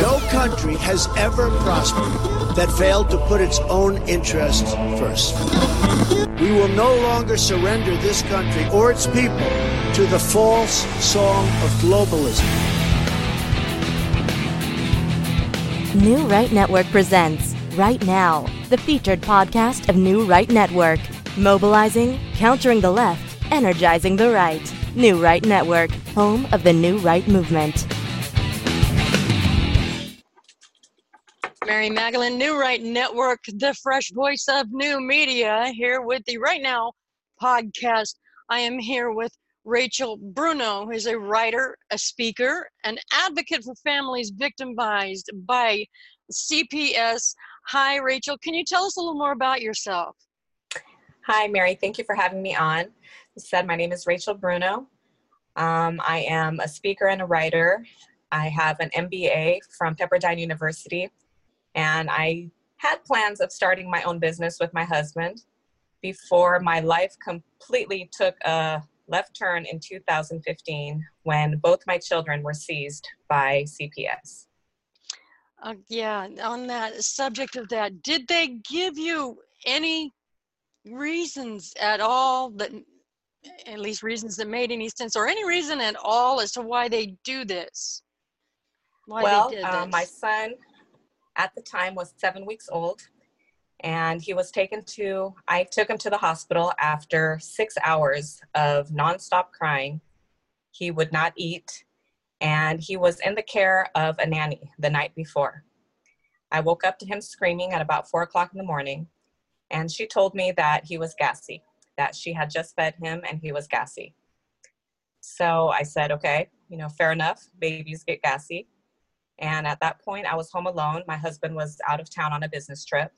No country has ever prospered that failed to put its own interests first. We will no longer surrender this country or its people to the false song of globalism. New Right Network presents Right Now, the featured podcast of New Right Network. Mobilizing, countering the left, energizing the right. New Right Network, home of the New Right movement. Mary Magdalene, New Right Network, the fresh voice of new media, here with the Right Now podcast. I am here with Rachel Bruno, who is a writer, a speaker, an advocate for families victimized by CPS. Hi, Rachel. Can you tell us a little more about yourself? Hi, Mary. Thank you for having me on. Said my name is Rachel Bruno. Um, I am a speaker and a writer. I have an MBA from Pepperdine University and I had plans of starting my own business with my husband before my life completely took a left turn in 2015 when both my children were seized by CPS. Uh, yeah, on that subject of that, did they give you any reasons at all that, at least reasons that made any sense, or any reason at all as to why they do this? Why well, uh, my son at the time was seven weeks old and he was taken to i took him to the hospital after six hours of nonstop crying. He would not eat and he was in the care of a nanny the night before. I woke up to him screaming at about four o'clock in the morning and she told me that he was gassy that she had just fed him and he was gassy so i said okay you know fair enough babies get gassy and at that point, I was home alone. My husband was out of town on a business trip.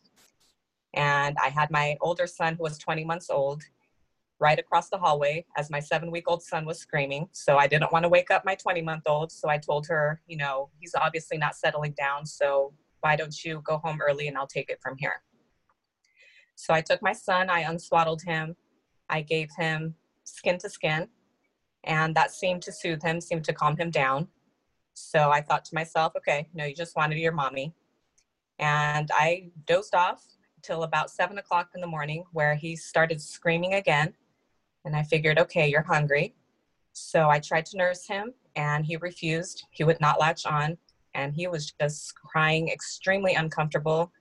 And I had my older son, who was 20 months old, right across the hallway as my seven week old son was screaming. So I didn't want to wake up my 20 month old. So I told her, you know, he's obviously not settling down. So why don't you go home early and I'll take it from here? So I took my son, I unswaddled him, I gave him skin to skin, and that seemed to soothe him, seemed to calm him down. So I thought to myself, okay, no, you just wanted your mommy. And I dozed off till about seven o'clock in the morning where he started screaming again. And I figured, okay, you're hungry. So I tried to nurse him and he refused. He would not latch on and he was just crying extremely uncomfortable.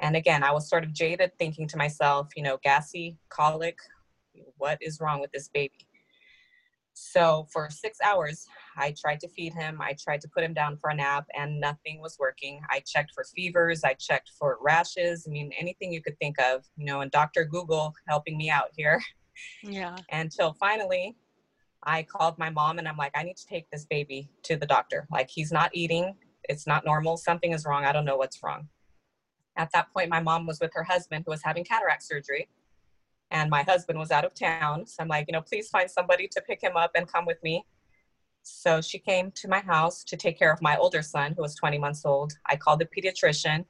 And again, I was sort of jaded thinking to myself, you know, gassy, colic, what is wrong with this baby? So for six hours, I tried to feed him. I tried to put him down for a nap, and nothing was working. I checked for fevers. I checked for rashes. I mean, anything you could think of, you know, and Dr. Google helping me out here. Yeah. Until finally, I called my mom and I'm like, I need to take this baby to the doctor. Like, he's not eating. It's not normal. Something is wrong. I don't know what's wrong. At that point, my mom was with her husband who was having cataract surgery and my husband was out of town. So I'm like, you know, please find somebody to pick him up and come with me. So she came to my house to take care of my older son, who was 20 months old. I called the pediatrician,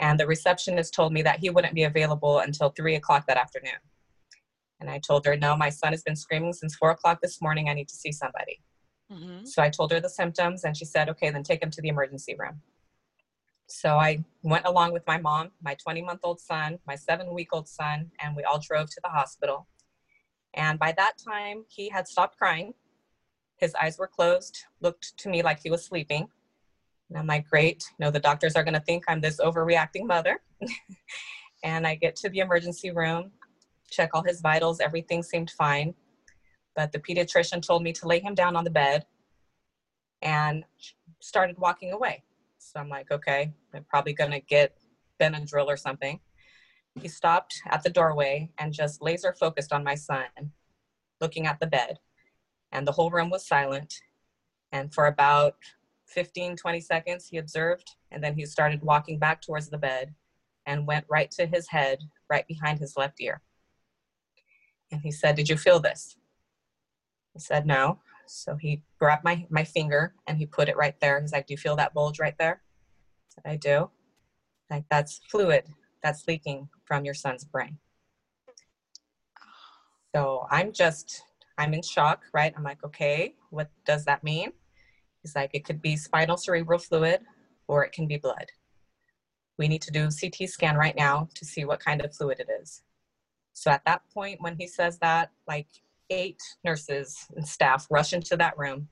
and the receptionist told me that he wouldn't be available until three o'clock that afternoon. And I told her, no, my son has been screaming since four o'clock this morning. I need to see somebody. Mm-hmm. So I told her the symptoms, and she said, okay, then take him to the emergency room. So I went along with my mom, my 20 month old son, my seven week old son, and we all drove to the hospital. And by that time, he had stopped crying. His eyes were closed, looked to me like he was sleeping. And I'm like, great, you know, the doctors are going to think I'm this overreacting mother. and I get to the emergency room, check all his vitals, everything seemed fine. But the pediatrician told me to lay him down on the bed and started walking away. So I'm like, okay, I'm probably gonna get Benadryl or something. He stopped at the doorway and just laser focused on my son, looking at the bed. And the whole room was silent. And for about 15, 20 seconds, he observed, and then he started walking back towards the bed and went right to his head, right behind his left ear. And he said, Did you feel this? I said, No. So he grabbed my, my finger and he put it right there. He's like, Do you feel that bulge right there? I said, I do. Like, that's fluid that's leaking from your son's brain. So I'm just, I'm in shock, right? I'm like, okay, what does that mean? He's like, it could be spinal cerebral fluid or it can be blood. We need to do CT scan right now to see what kind of fluid it is. So at that point, when he says that, like eight nurses and staff rush into that room.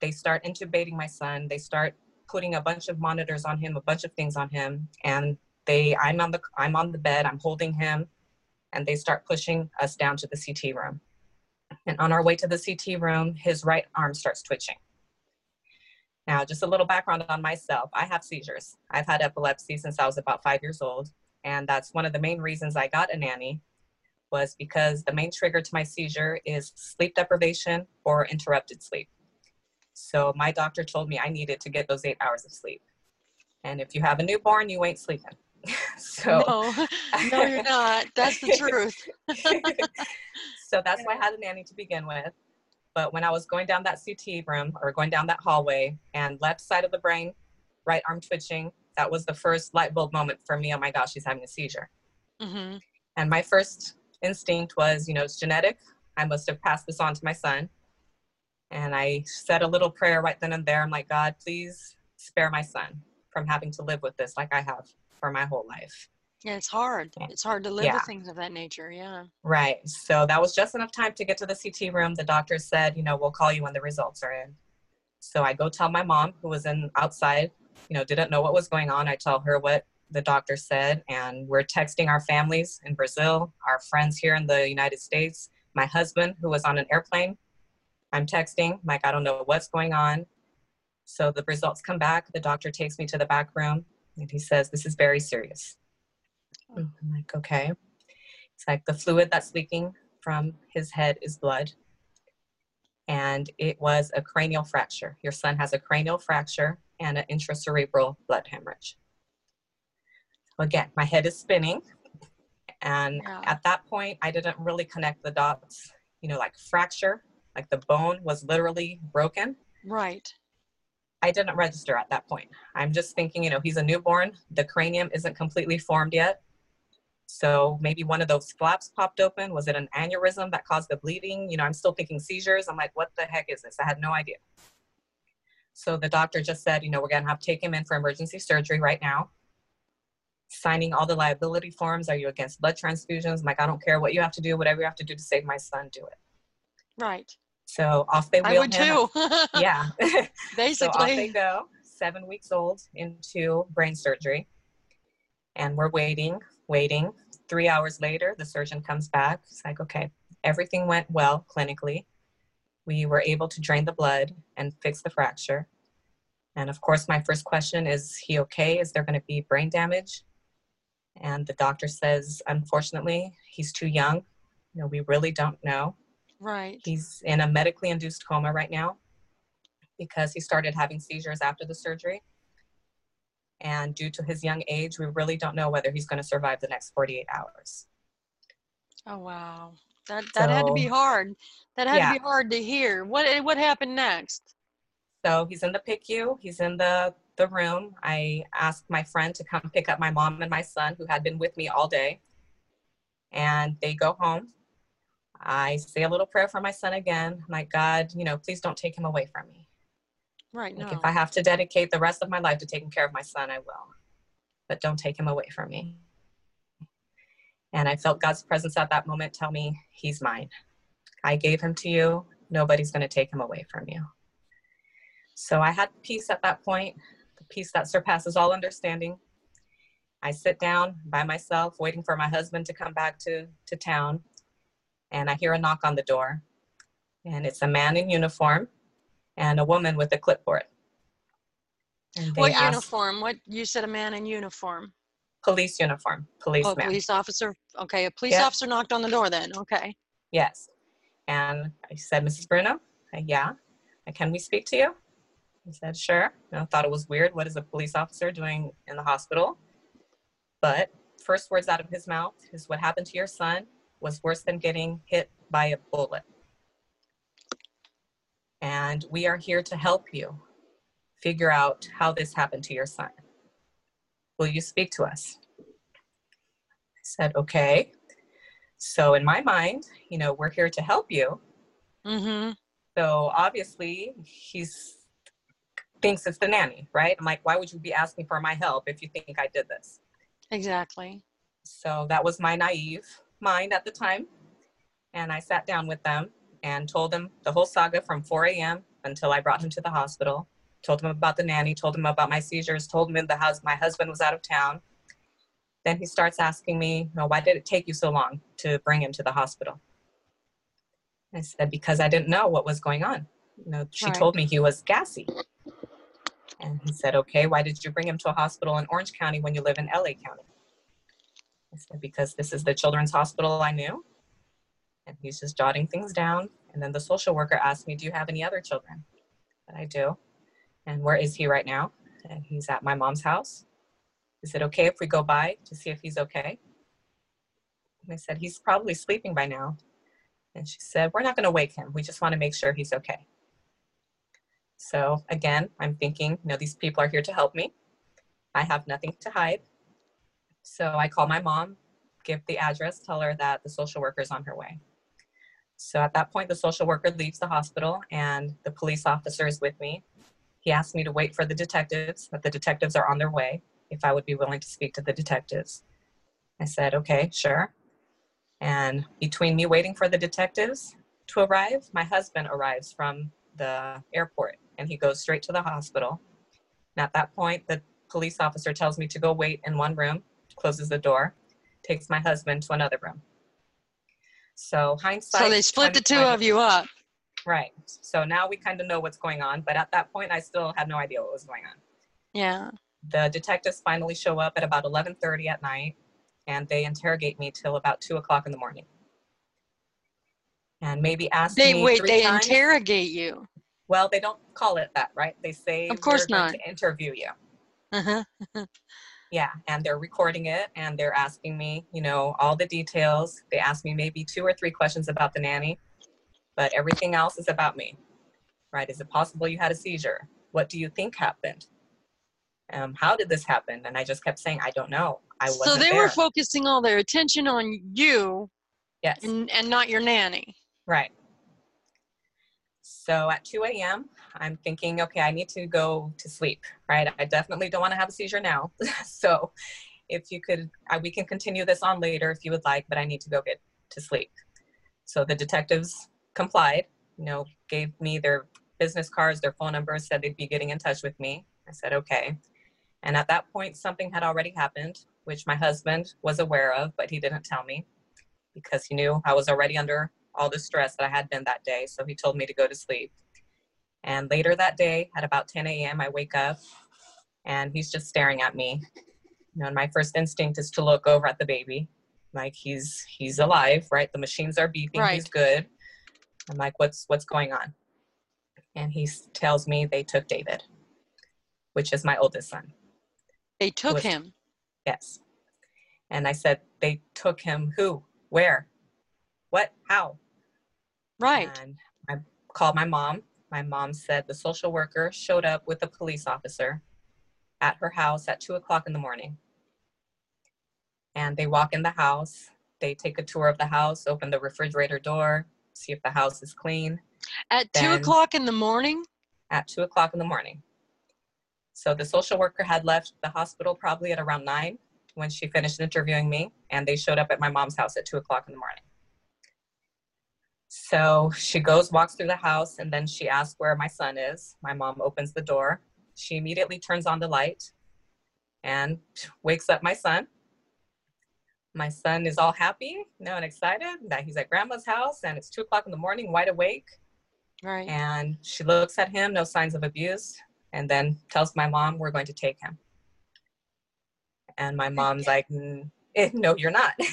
They start intubating my son. They start putting a bunch of monitors on him, a bunch of things on him, and they I'm on the I'm on the bed, I'm holding him, and they start pushing us down to the CT room. And on our way to the CT room, his right arm starts twitching. Now, just a little background on myself. I have seizures. I've had epilepsy since I was about five years old. And that's one of the main reasons I got a nanny was because the main trigger to my seizure is sleep deprivation or interrupted sleep. So my doctor told me I needed to get those eight hours of sleep. And if you have a newborn, you ain't sleeping. so no, no, you're not. That's the truth. so that's why I had a nanny to begin with. But when I was going down that CT room or going down that hallway and left side of the brain, right arm twitching, that was the first light bulb moment for me. Oh my gosh, she's having a seizure. Mm-hmm. And my first instinct was, you know, it's genetic. I must have passed this on to my son. And I said a little prayer right then and there. I'm like, God, please spare my son from having to live with this like I have for my whole life. Yeah, it's hard. It's hard to live yeah. with things of that nature. Yeah. Right. So that was just enough time to get to the CT room. The doctor said, you know, we'll call you when the results are in. So I go tell my mom, who was in outside, you know, didn't know what was going on. I tell her what the doctor said, and we're texting our families in Brazil, our friends here in the United States, my husband, who was on an airplane. I'm texting, Mike, I don't know what's going on. So the results come back. The doctor takes me to the back room, and he says, This is very serious. I'm like, okay. It's like the fluid that's leaking from his head is blood. And it was a cranial fracture. Your son has a cranial fracture and an intracerebral blood hemorrhage. Again, my head is spinning. And yeah. at that point, I didn't really connect the dots, you know, like fracture, like the bone was literally broken. Right. I didn't register at that point. I'm just thinking, you know, he's a newborn. The cranium isn't completely formed yet. So maybe one of those flaps popped open. Was it an aneurysm that caused the bleeding? You know, I'm still thinking seizures. I'm like, what the heck is this? I had no idea. So the doctor just said, you know, we're going to have to take him in for emergency surgery right now. Signing all the liability forms. Are you against blood transfusions? Like, I don't care what you have to do, whatever you have to do to save my son, do it. Right. So off they wheel I would him. too. yeah. Basically. so off they go, seven weeks old into brain surgery. And we're waiting waiting. Three hours later, the surgeon comes back. It's like, okay, everything went well clinically. We were able to drain the blood and fix the fracture. And of course, my first question is he okay? Is there going to be brain damage? And the doctor says, unfortunately, he's too young. You know, we really don't know. Right. He's in a medically induced coma right now because he started having seizures after the surgery. And due to his young age, we really don't know whether he's going to survive the next 48 hours. Oh, wow. That, that so, had to be hard. That had yeah. to be hard to hear. What, what happened next? So he's in the PICU. He's in the, the room. I asked my friend to come pick up my mom and my son, who had been with me all day. And they go home. I say a little prayer for my son again. I'm like, God, you know, please don't take him away from me. Right. Like no. if I have to dedicate the rest of my life to taking care of my son, I will. But don't take him away from me. And I felt God's presence at that moment tell me, He's mine. I gave him to you. Nobody's going to take him away from you. So I had peace at that point, peace that surpasses all understanding. I sit down by myself, waiting for my husband to come back to, to town. And I hear a knock on the door. And it's a man in uniform and a woman with a clipboard. What uniform? What you said a man in uniform? Police uniform. Police. Oh, police officer. Okay, a police officer knocked on the door then. Okay. Yes. And I said, Mrs. Bruno, uh, yeah. Can we speak to you? He said, sure. I thought it was weird. What is a police officer doing in the hospital? But first words out of his mouth is what happened to your son was worse than getting hit by a bullet and we are here to help you figure out how this happened to your son. Will you speak to us? I said, okay. So, in my mind, you know, we're here to help you, Mm-hmm. So obviously he's thinks it's the nanny, right? I'm like, why would you be asking for my help if you think I did this? Exactly. So that was my naive mind at the time. And I sat down with them and told them the whole saga from 4 a.m. until I brought him to the hospital. Told him about the nanny, told him about my seizures, told him in the house my husband was out of town. Then he starts asking me, know, why did it take you so long to bring him to the hospital? I said, because I didn't know what was going on. You know, she Right. told me he was gassy. And he said, okay, why did you bring him to a hospital in Orange County when you live in LA County? I said, because this is the children's hospital I knew. And he's just jotting things down. And then the social worker asked me, do you have any other children? And I do. And where is he right now? And he's at my mom's house. Is it okay if we go by to see if he's okay? And I said, he's probably sleeping by now. And she said, we're not to wake him. We just want to make sure he's okay. So again, I'm thinking, you know, these people are here to help me. I have nothing to hide. So I call my mom, give the address, tell her that the social worker is on her way. So at that point, the social worker leaves the hospital and the police officer is with me. He asked me to wait for the detectives, that the detectives are on their way, if I would be willing to speak to the detectives. I said, okay, sure. And between me waiting for the detectives to arrive, my husband arrives from the airport and he goes straight to the hospital. And at that point, the police officer tells me to go wait in one room, closes the door, takes my husband to another room. So hindsight. So they split the two of you up. Right. So now we kind of know what's going on, but at that point, I still had no idea what was going on. Yeah. The detectives finally show up at about 11:30 at night, and they interrogate me till about two o'clock in the morning, and maybe ask me. They me wait. They times. interrogate you. Well, they don't call it that, right? They say Of course not. to interview you. Uh-huh. Yeah, and they're recording it and they're asking me, you know, all the details. They ask me maybe two or three questions about the nanny, but everything else is about me. Right? Is it possible you had a seizure? What do you think happened? Um, how did this happen? And I just kept saying, I don't know. I wasn't So they there. were focusing all their attention on you yes. and, and not your nanny. Right. So at 2 a.m., I'm thinking, okay, I need to go to sleep, right? I definitely don't want to have a seizure now. so if you could, I, we can continue this on later if you would like, but I need to go get to sleep. So the detectives complied, you know, gave me their business cards, their phone numbers, said they'd be getting in touch with me. I said, okay. And at that point, something had already happened, which my husband was aware of, but he didn't tell me because he knew I was already under all the stress that I had been that day. So he told me to go to sleep. And later that day, at about 10 a.m., I wake up and he's just staring at me. You know, and my first instinct is to look over at the baby, like he's he's alive, right? The machines are beeping, he's good. I'm like, what's what's going on? And he tells me they took David, which is my oldest son. They took was- him. Yes. And I said, they took him who? Where? What? How? Right. And I called my mom. My mom said the social worker showed up with a police officer at her house at two o'clock in the morning. And they walk in the house, they take a tour of the house, open the refrigerator door, see if the house is clean At two o'clock in the morning? at two o'clock in the morning. So the social worker had left the hospital probably at around nine when she finished interviewing me, and they showed up at my mom's house at two o'clock in the morning. So she goes, walks through the house, and then she asks where my son is. My mom opens the door. She immediately turns on the light and wakes up my son. My son is all happy, you know, and excited that he's at grandma's house and it's two o'clock in the morning, wide awake. Right. And she looks at him, no signs of abuse, and then tells my mom, We're going to take him. And my mom's like, eh, No, you're not.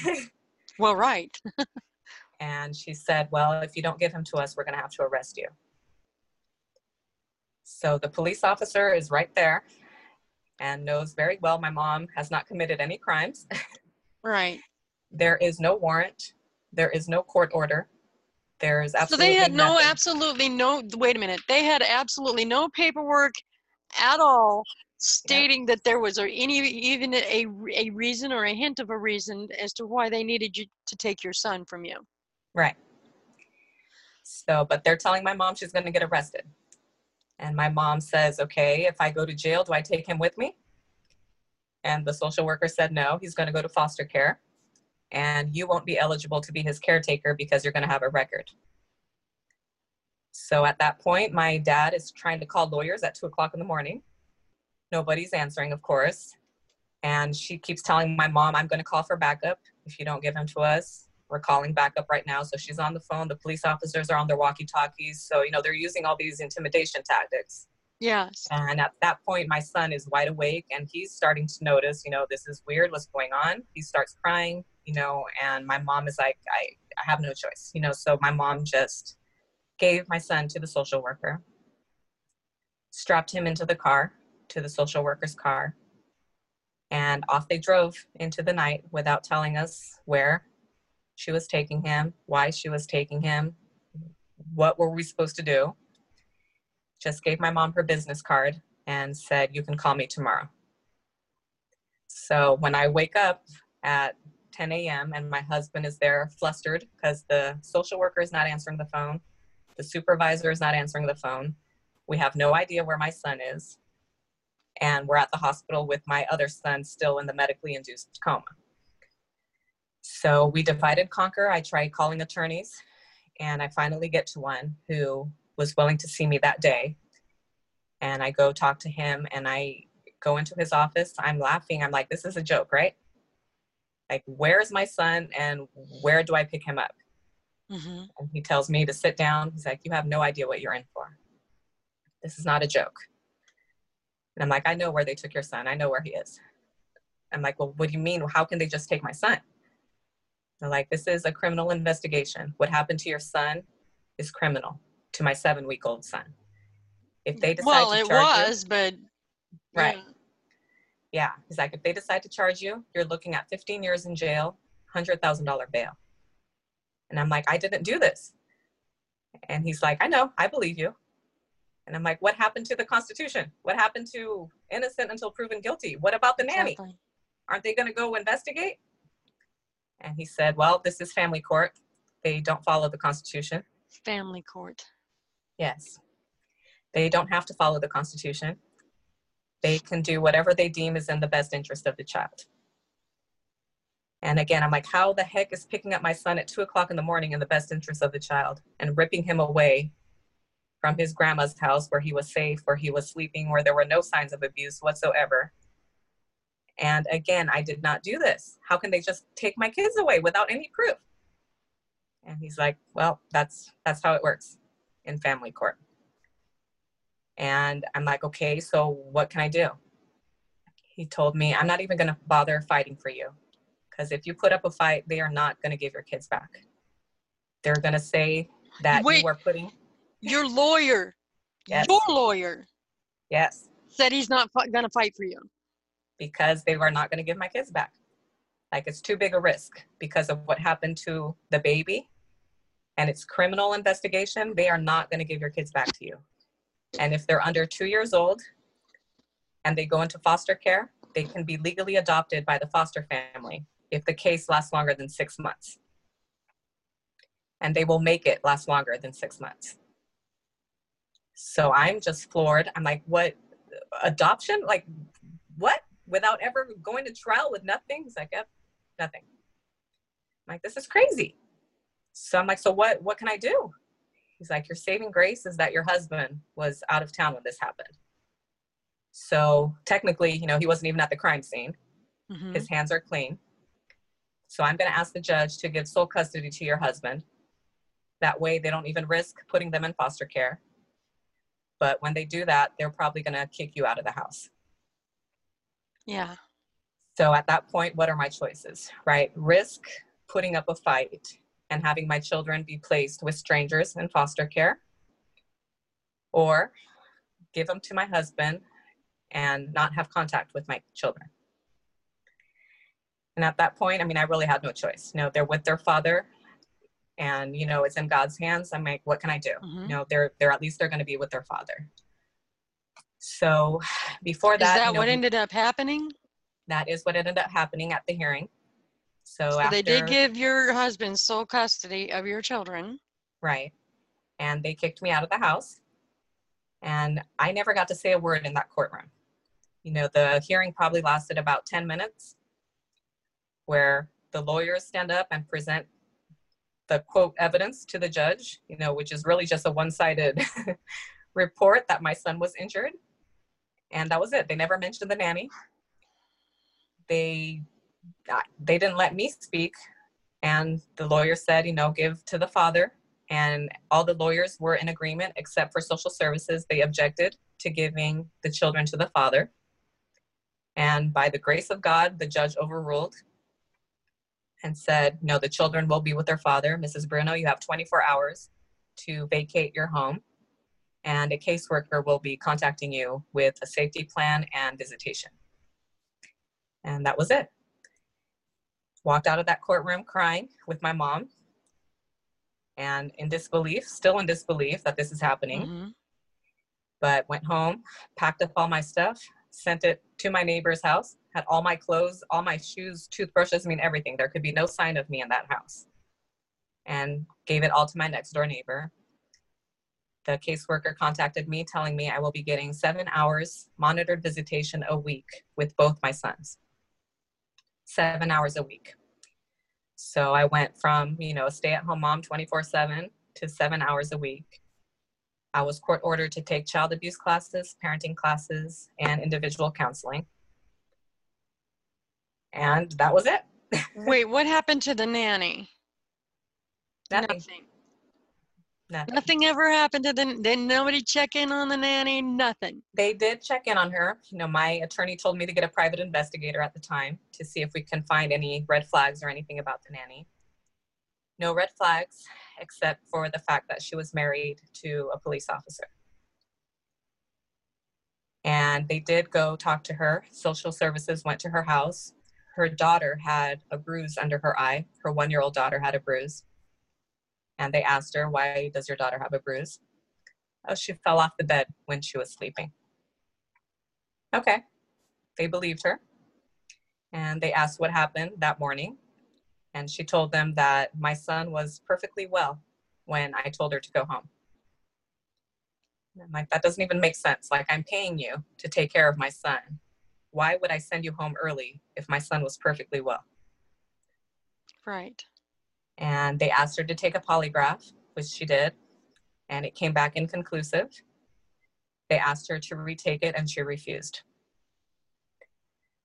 Well, right. and she said, Well, if you don't give him to us, we're going to have to arrest you. So the police officer is right there and knows very well my mom has not committed any crimes. Right. there is no warrant, there is no court order. There is absolutely. So they had no, absolutely no, wait a minute. They had absolutely no paperwork at all stating that there was a, any, even a, a reason or a hint of a reason as to why they needed you to take your son from you. Right. So, but they're telling my mom she's going to get arrested. And my mom says, okay, if I go to jail, do I take him with me? And the social worker said, no, he's going to go to foster care. And you won't be eligible to be his caretaker because you're going to have a record. So at that point, my dad is trying to call lawyers at two o'clock in the morning. Nobody's answering, of course. And she keeps telling my mom, I'm going to call for backup if you don't give him to us. We're calling backup right now. So she's on the phone. The police officers are on their walkie talkies. So, you know, they're using all these intimidation tactics. Yes. And at that point, my son is wide awake and he's starting to notice, you know, this is weird. What's going on? He starts crying, you know, and my mom is like, I, I have no choice, you know. So my mom just gave my son to the social worker, strapped him into the car, to the social worker's car, and off they drove into the night without telling us where she was taking him, why she was taking him, what were we supposed to do. Just gave my mom her business card and said, You can call me tomorrow. So when I wake up at 10 a.m. and my husband is there flustered because the social worker is not answering the phone, the supervisor is not answering the phone. We have no idea where my son is. And we're at the hospital with my other son still in the medically induced coma. So we divided conquer. I tried calling attorneys, and I finally get to one who was willing to see me that day. And I go talk to him, and I go into his office. I'm laughing. I'm like, this is a joke, right? Like, where's my son, and where do I pick him up? Mm-hmm. And he tells me to sit down. He's like, you have no idea what you're in for. This is not a joke. And I'm like, I know where they took your son. I know where he is. I'm like, well, what do you mean? How can they just take my son? They're like, this is a criminal investigation. What happened to your son is criminal to my seven week old son. If they decide well, to it charge was, you, but right. yeah. Yeah. He's like, if they decide to charge you, you're looking at 15 years in jail, $100,000 bail. And I'm like, I didn't do this. And he's like, I know, I believe you. And I'm like, what happened to the Constitution? What happened to innocent until proven guilty? What about the nanny? Exactly. Aren't they going to go investigate? And he said, Well, this is family court. They don't follow the Constitution. Family court. Yes. They don't have to follow the Constitution. They can do whatever they deem is in the best interest of the child. And again, I'm like, how the heck is picking up my son at two o'clock in the morning in the best interest of the child and ripping him away from his grandma's house where he was safe, where he was sleeping, where there were no signs of abuse whatsoever? And again, I did not do this. How can they just take my kids away without any proof? And he's like, well, that's that's how it works in family court. And I'm like, okay, so what can I do? He told me, I'm not even going to bother fighting for you. Because if you put up a fight, they are not going to give your kids back. They're going to say that Wait. you are putting, Your lawyer, Yes. your lawyer yes, said he's not to fight for you. Because they were not going to give my kids back. Like it's too big a risk because of what happened to the baby and it's criminal investigation. They are not going to give your kids back to you. And if they're under two years old and they go into foster care, they can be legally adopted by the foster family if the case lasts longer than six months. And they will make it last longer than six months. So I'm just floored. I'm like, what? Adoption? Like, what? Without ever going to trial with nothing? He's like, yep, nothing. I'm like, this is crazy. So I'm like, so what? What can I do? He's like, your saving grace is that your husband was out of town when this happened. So technically, you know, he wasn't even at the crime scene. Mhm. His hands are clean. So I'm going to ask the judge to give sole custody to your husband. That way, they don't even risk putting them in foster care. But when they do that, they're probably going to kick you out of the house. Yeah. So at that point, what are my choices, right? Risk putting up a fight and having my children be placed with strangers in foster care, or give them to my husband and not have contact with my children. And at that point, I mean, I really had no choice. You know, they're with their father, and you know, it's in God's hands. I'm like, what can I do? Mhm. You know, they're they're at least they're going to be with their father. So, before Is that, that you know, what ended up happening? that is what ended up happening at the hearing. So, So after, they did give your husband sole custody of your children. right, and they kicked me out of the house. And I never got to say a word in that courtroom. You know, the hearing probably lasted about 10 minutes, where the lawyers stand up and present the quote evidence to the judge, you know, which is really just a one sided report that my son was injured. And that was it. They never mentioned the nanny. They they didn't let me speak and the lawyer said, you know, give to the father. And all the lawyers were in agreement except for social services. They objected to giving the children to the father. And by the grace of God, the judge overruled and said, no, the children will be with their father. Mrs. Bruno, you have 24 hours to vacate your home. And a caseworker will be contacting you with a safety plan and visitation. And that was it walked out of that courtroom crying with my mom and in disbelief, still in disbelief that this is happening. Mm-hmm. But went home, packed up all my stuff, sent it to my neighbor's house, had all my clothes, all my shoes, toothbrushes, I mean, everything. There could be no sign of me in that house. And gave it all to my next door neighbor. The caseworker contacted me telling me I will be getting seven hours monitored visitation a week with both my sons seven hours a week. So I went from, you know, a stay at home mom 24 7 to seven hours a week. I was court ordered to take child abuse classes, parenting classes, and individual counseling. And that was it. Wait, what happened to the nanny? Nothing. Nothing. Nothing ever happened to the. Didn't nobody check in on the nanny? Nothing. They did check in on her. You know, my attorney told me to get a private investigator at the time to see if we can find any red flags or anything about the nanny. No red flags, except for the fact that she was married to a police officer. And they did go talk to her. Social services went to her house. Her daughter had a bruise under her eye. Her one year old daughter had a bruise and they asked her, Why does your daughter have a bruise? Oh, she fell off the bed when she was sleeping. Okay. They believed her. And they asked what happened that morning. And she told them that my son was perfectly well when I told her to go home. I'm like, that doesn't even make sense. Like, I'm paying you to take care of my son. Why would I send you home early if my son was perfectly well? Right and they asked her to take a polygraph, which she did, and it came back inconclusive. They asked her to retake it, and she refused.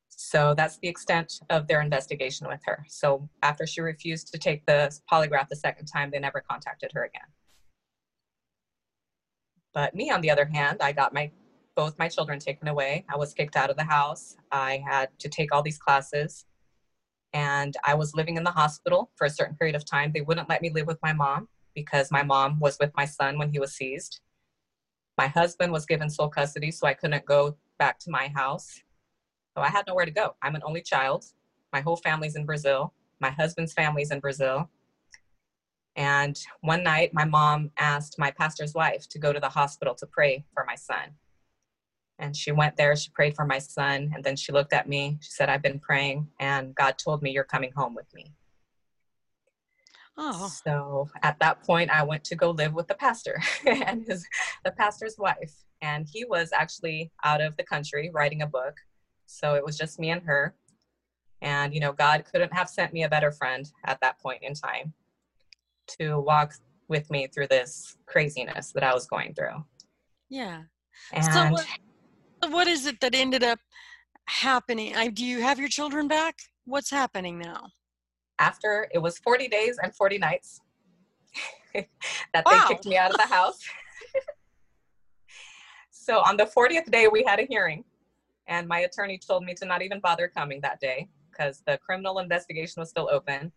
So that's the extent of their investigation with her. So after she refused to take the polygraph the second time, they never contacted her again. But me, on the other hand, I got my both my children taken away. I was kicked out of the house. I had to take all these classes and I was living in the hospital for a certain period of time. They wouldn't let me live with my mom because my mom was with my son when he was seized. My husband was given sole custody, so I couldn't go back to my house. So I had nowhere to go. I'm an only child. My whole family's in Brazil. My husband's family's in Brazil. And one night, my mom asked my pastor's wife to go to the hospital to pray for my son. And she went there, she prayed for my son, and then she looked at me. She said, I've been praying, and God told me you're coming home with me. Oh. So at that point, I went to go live with the pastor and his, the pastor's wife. And he was actually out of the country writing a book. So it was just me and her. And, you know, God couldn't have sent me a better friend at that point in time to walk with me through this craziness that I was going through. Yeah. And so what, what is it that ended up happening? I, do you have your children back? What's happening now? After it was 40 days and 40 nights that wow. they kicked me out of the house. so on the 40th day, we had a hearing, and my attorney told me to not even bother coming that day because the criminal investigation was still open.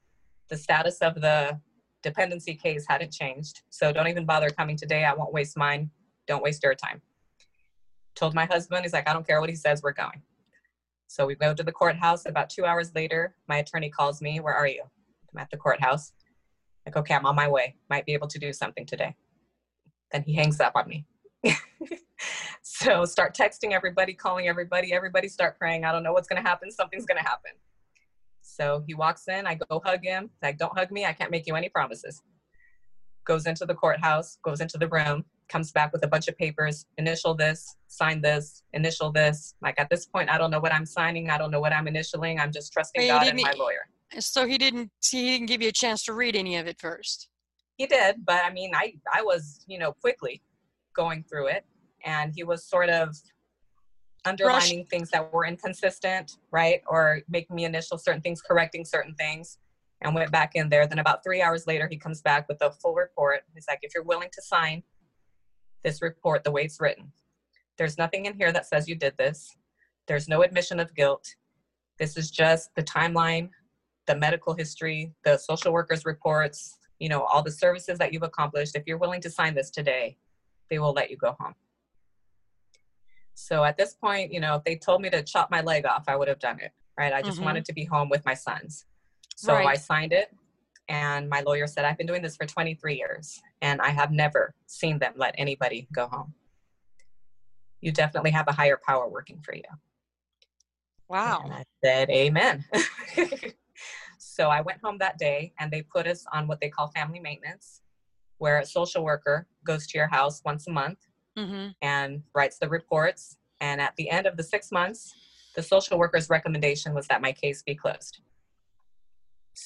The status of the dependency case hadn't changed. So don't even bother coming today. I won't waste mine. Don't waste your time told my husband, he's like, I don't care what he says, we're going. So we go to the courthouse. About two hours later, my attorney calls me, Where are you? I'm at the courthouse. Like, okay, I'm on my way. Might be able to do something today. Then he hangs up on me. so start texting everybody, calling everybody. Everybody start praying. I don't know what's going to happen. Something's going to happen. So he walks in. I go hug him. Like, don't hug me. I can't make you any promises. goes into the courthouse, goes into the room, comes back with a bunch of papers, initial this, sign this, initial this. Like at this point, I don't know what I'm signing. I don't know what I'm initialing. I'm just trusting God and my lawyer. So he didn't. He didn't give you a chance to read any of it first. He did, but I mean, I I was you know quickly going through it, and he was sort of underlining things that were inconsistent, right, or making me initial certain things, correcting certain things, and went back in there. Then about three hours later, he comes back with a full report. He's like, if you're willing to sign this report the way it's written, there's nothing in here that says you did this. There's no admission of guilt. This is just the timeline, the medical history, the social workers reports, you know, all the services that you've accomplished. If you're willing to sign this today, they will let you go home. So at this point, you know, if they told me to chop my leg off, I would have done it, right? I just Mhm. wanted to be home with my sons. So I signed it, and my lawyer said, I've been doing this for 23 years, and I have never seen them let anybody go home. You definitely have a higher power working for you. And Wow. I said, Amen. so I went home that day and they put us on what they call family maintenance, where a social worker goes to your house once a month Mm-hmm. and writes the reports. And at the end of the six months, the social worker's recommendation was that my case be closed.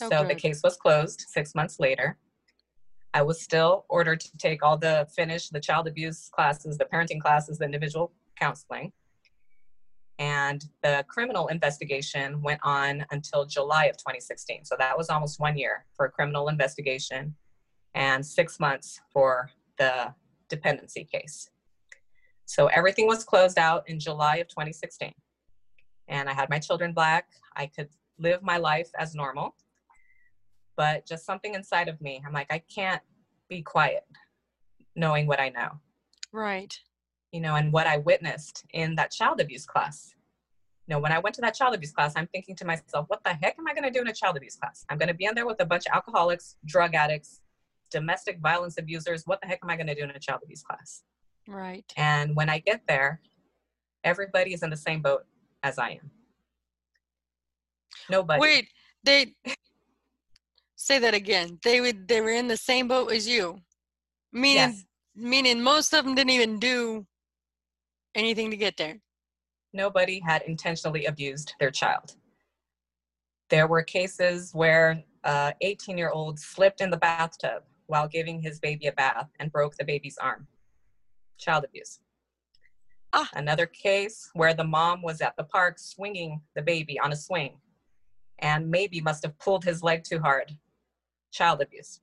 Oh, so the case was closed six months later. I was still ordered to take all the finish the child abuse classes, the parenting classes, the individual counseling. And the criminal investigation went on until July of 2016. So that was almost one year for a criminal investigation and six months for the dependency case. So everything was closed out in July of 2016. And I had my children back. I could live my life as normal. But just something inside of me, I'm like, I can't be quiet knowing what I know Right. you know, and what I witnessed in that child abuse class. You know, when I went to that child abuse class, I'm thinking to myself, what the heck am I going to do in a child abuse class? I'm going to be in there with a bunch of alcoholics, drug addicts, domestic violence abusers. What the heck am I going to do in a child abuse class? Right. And when I get there, everybody is in the same boat as I am. Nobody. Wait. They say that again. They would. They were in the same boat as you. Meaning. Yes. Meaning most of them didn't even do anything to get there. nobody had intentionally abused their child. There were cases where a 18 year old slipped in the bathtub while giving his baby a bath and broke the baby's arm. Child abuse. Ah. Another case where the mom was at the park swinging the baby on a swing and maybe must have pulled his leg too hard. Child abuse.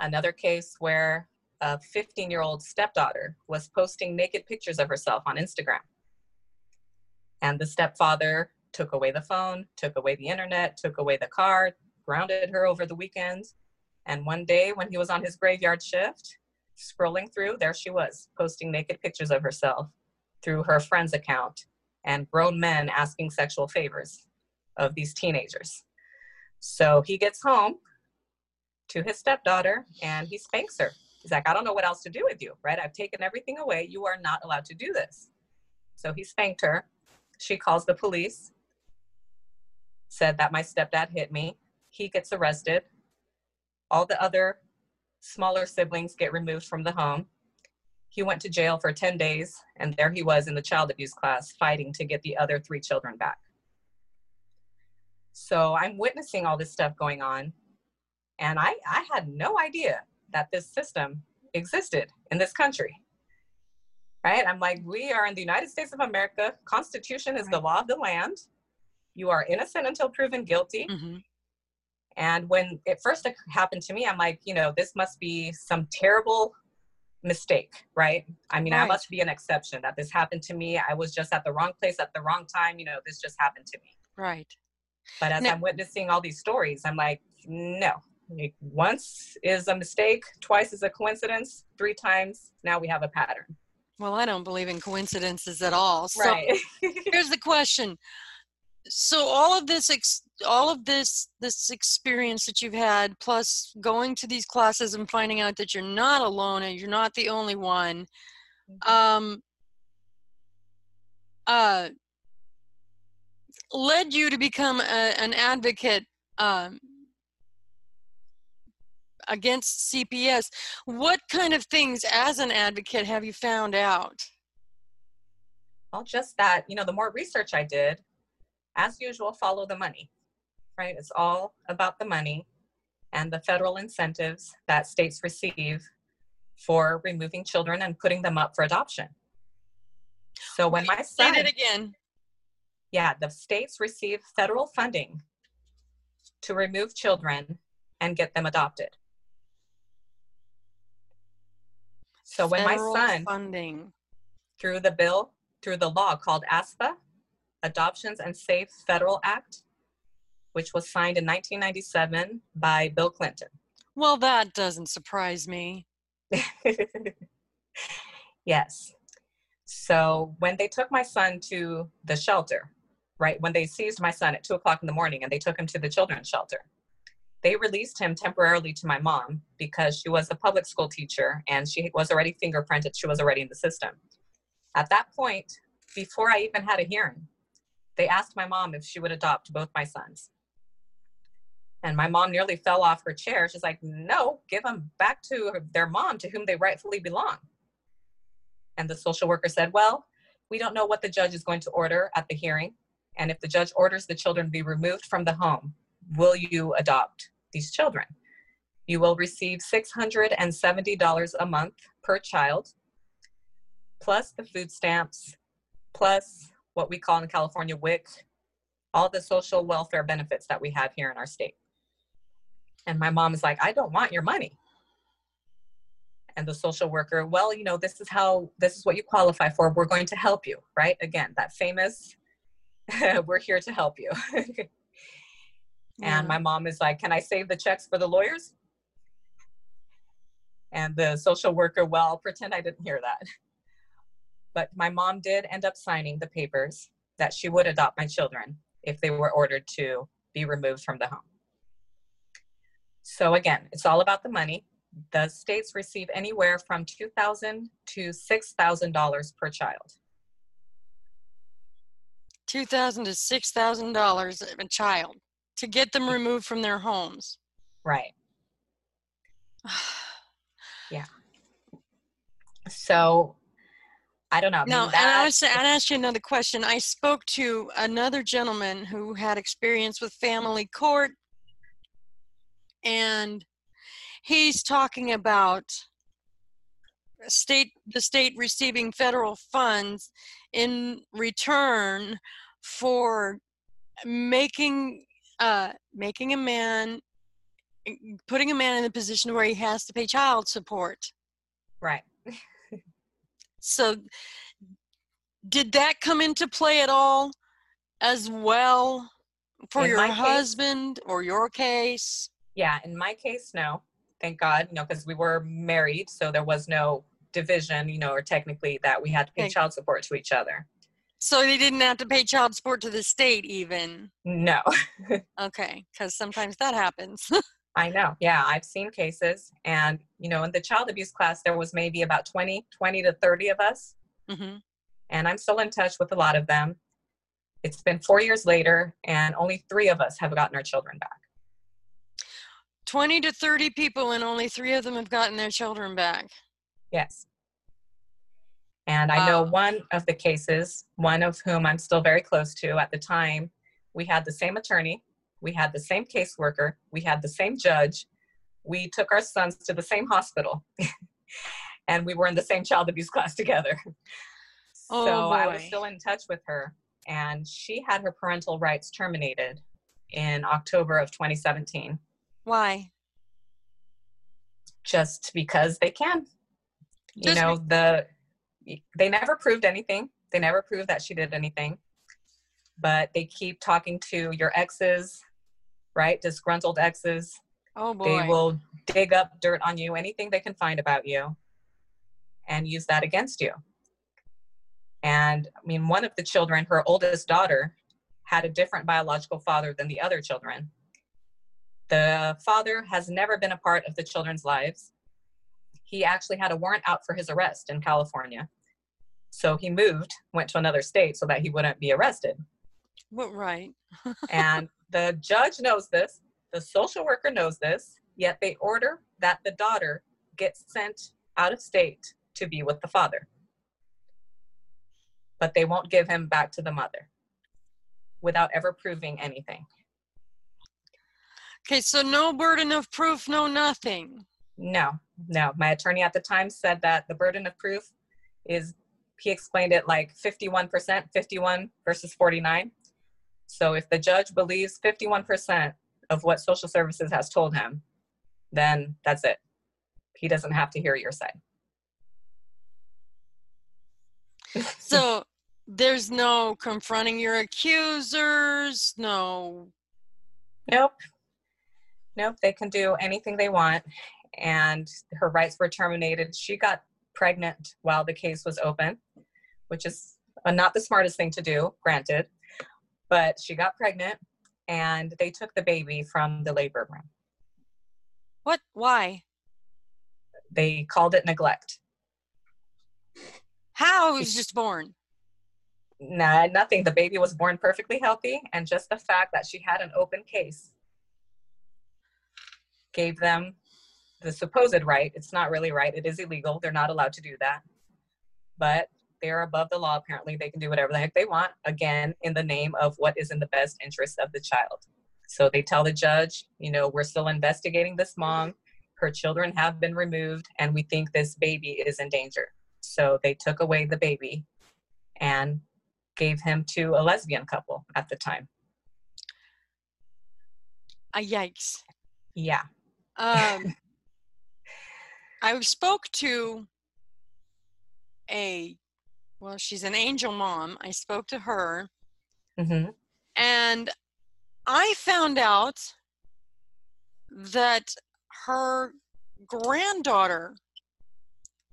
Another case where a 15 year old stepdaughter was posting naked pictures of herself on Instagram. And the stepfather took away the phone, took away the internet, took away the car, grounded her over the weekends. And one day when he was on his graveyard shift, scrolling through, there she was, posting naked pictures of herself through her friend's account and grown men asking sexual favors of these teenagers. So he gets home to his stepdaughter and he spanks her. He's like, I don't know what else to do with you, right? I've taken everything away. You are not allowed to do this. So he spanked her. She calls the police, said that my stepdad hit me. He gets arrested. All the other smaller siblings get removed from the home. He went to jail for 10 days, and there he was in the child abuse class fighting to get the other three children back. So I'm witnessing all this stuff going on, and I, I had no idea that this system existed in this country. Right? I'm like, we are in the United States of America. Constitution is the law of the land. You are innocent until proven guilty. hmm And when it first happened to me, I'm like, you know, this must be some terrible mistake, right? I mean, I must be an exception that this happened to me. I was just at the wrong place at the wrong time. You know, this just happened to me. Right. But as I'm witnessing all these stories, I'm like, no. Like, once is a mistake, twice is a coincidence, three times, now we have a pattern. Well, I don't believe in coincidences at all. So Right. here's the question. So all of this, ex- all of this, this experience that you've had, plus going to these classes and finding out that you're not alone and you're not the only one, um, uh, led you to become a, an advocate um, against CPS. What kind of things, as an advocate, have you found out? Well, just that, you know, the more research I did, as usual, follow the money, right? It's all about the money and the federal incentives that states receive for removing children and putting them up for adoption. So when my son. Say it again. Yeah, the states receive federal funding to remove children and get them adopted. So when Federal my son, funding. through the bill, through the law called ASFA, Adoptions and Safe Families Act, which was signed in 1997 by Bill Clinton. Well, that doesn't surprise me. yes. So when they took my son to the shelter, right, when they seized my son at two o'clock in the morning and they took him to the children's shelter, they released him temporarily to my mom because she was a public school teacher and she was already fingerprinted. She was already in the system. At that point, before I even had a hearing, they asked my mom if she would adopt both my sons. And my mom nearly fell off her chair. She's like, no, give them back to their mom to whom they rightfully belong. And the social worker said, well, we don't know what the judge is going to order at the hearing. And if the judge orders the children be removed from the home, will you adopt these children? You will receive $670 a month per child, plus the food stamps, plus what we call in California WIC, all the social welfare benefits that we have here in our state. And my mom is like, I don't want your money. And the social worker, well, you know, this is how, this is what you qualify for. We're going to help you, right? Again, that famous, we're here to help you. And my mom is like, Can I save the checks for the lawyers? And the social worker, well, pretend I didn't hear that. But my mom did end up signing the papers that she would adopt my children if they were ordered to be removed from the home. So again, it's all about the money. The states receive anywhere from 2,000 to $6,000 per child. 2,000 to $6,000 a child to get them mm. removed from their homes. Right. yeah. So I don't know. No, mean, and I was I'd ask you another question. I spoke to another gentleman who had experience with family court, and he's talking about state the state receiving federal funds in return for making uh making a man putting a man in a position where he has to pay child support right. so did that come into play at all as well for In your my case- husband or your case Yeah. In my case, no. Thank God, you know, because we were married, so there was no division, you know, or technically that we had to pay Okay. child support to each other. So they didn't have to pay child support to the state even No. okay because sometimes that happens I know. Yeah, I've seen cases. And, you know, in the child abuse class, there was maybe about 20, 20 to 30 of us. hmm And I'm still in touch with a lot of them. It's been four years later, and only three of us have gotten our children back. 20 to 30 people and only three of them have gotten their children back Yes. And I know one of the cases, one of whom I'm still very close to at the time, we had the same attorney, we had the same caseworker, we had the same judge, we took our sons to the same hospital, and we were in the same child abuse class together. Oh, so I was still in touch with her, and she had her parental rights terminated in October of 2017 why just because they can. You Just know, the they never proved anything. They never proved that she did anything. But they keep talking to your exes, right? Disgruntled exes. oh boy They will dig up dirt on you, anything they can find about you, and use that against you. And I mean, one of the children, her oldest daughter, had a different biological father than the other children. The father has never been a part of the children's lives. He actually had a warrant out for his arrest in California. So he moved, went to another state so that he wouldn't be arrested. what right And the judge knows this, the social worker knows this, yet they order that the daughter get sent out of state to be with the father. But they won't give him back to the mother without ever proving anything. Okay, so no burden of proof, no nothing. No, no. My attorney at the time said that the burden of proof is, he explained it like 51%, 51 versus 49. So if the judge believes 51% of what social services has told him, then that's it. He doesn't have to hear your side. So there's no confronting your accusers, no. Nope. Nope. They can do anything they want. And her rights were terminated. She got pregnant while the case was open, which is not the smartest thing to do, granted. But she got pregnant and they took the baby from the labor room. What? Why? They called it neglect. How? He was just born. Nah, nothing. The baby was born perfectly healthy, and just the fact that she had an open case gave them the supposed right. It's not really right. It is illegal. They're not allowed to do that. But they're above the law, apparently. They can do whatever the heck they want, again, in the name of what is in the best interest of the child. So they tell the judge, you know, we're still investigating this mom. Her children have been removed, and we think this baby is in danger. So they took away the baby and gave him to a lesbian couple at the time. Uh, yikes. Yeah. Um, I spoke to a, well, she's an angel mom. I spoke to her, hmm and I found out that her granddaughter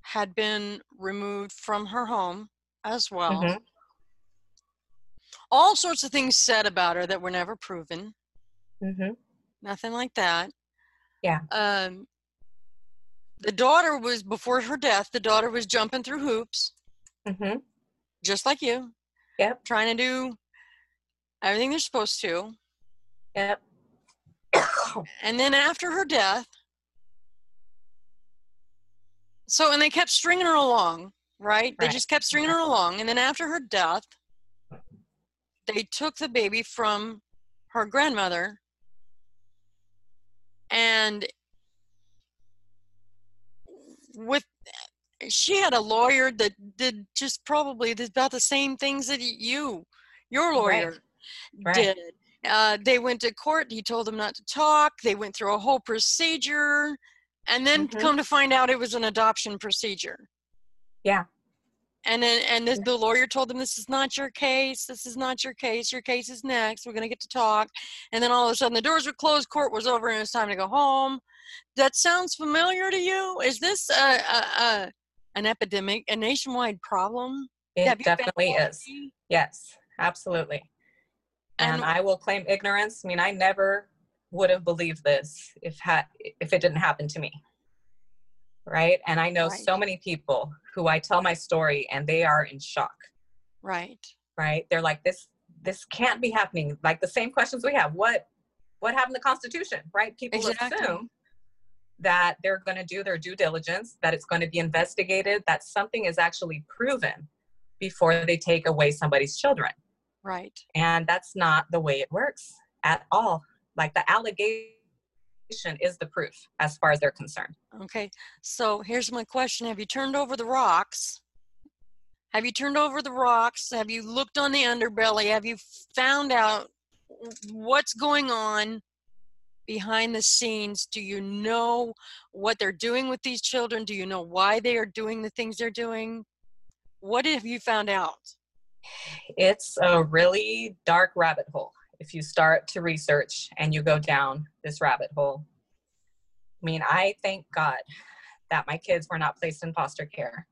had been removed from her home as well. Mhm. All sorts of things said about her that were never proven. hmm Nothing like that. Yeah. Um, the daughter was before her death. The daughter was jumping through hoops, hmm just like you. Yep. Trying to do everything they're supposed to. Yep. And then after her death, so and they kept stringing her along, right? They just kept stringing her along. And then after her death, they took the baby from her grandmother and with she had a lawyer that did just probably about the same things that you your lawyer Right. did uh, they went to court he told them not to talk they went through a whole procedure and then Mhm. come to find out it was an adoption procedure Yeah. and then and the, Yeah. the lawyer told them this is not your case this is not your case your case is next we're going to get to talk and then all of a sudden the doors were closed court was over and it's time to go home that sounds familiar to you is this a, a, a an epidemic a nationwide problem It definitely is. Yes, absolutely. And, And- I will claim ignorance. I mean, I never would have believed this if ha- if it didn't happen to me. Right? And I know Right. so many people who I tell my story and they are in shock. right Right? They're like this this can't be happening. Like the same questions we have. What what happened to the Constitution? Right? People Exactly. assume that they're going to do their due diligence, that it's going to be investigated, that something is actually proven before they take away somebody's children. right And that's not the way it works at all. Like the allegation is the proof as far as they're concerned. Okay, so here's my question. Have you turned over the rocks? Have you turned over the rocks? Have you looked on the underbelly? Have you found out what's going on behind the scenes? Do you know what they're doing with these children? Do you know why they are doing the things they're doing? What have you found out? It's a really dark rabbit hole if you start to research and you go down this rabbit hole. I mean, I thank God that my kids were not placed in foster care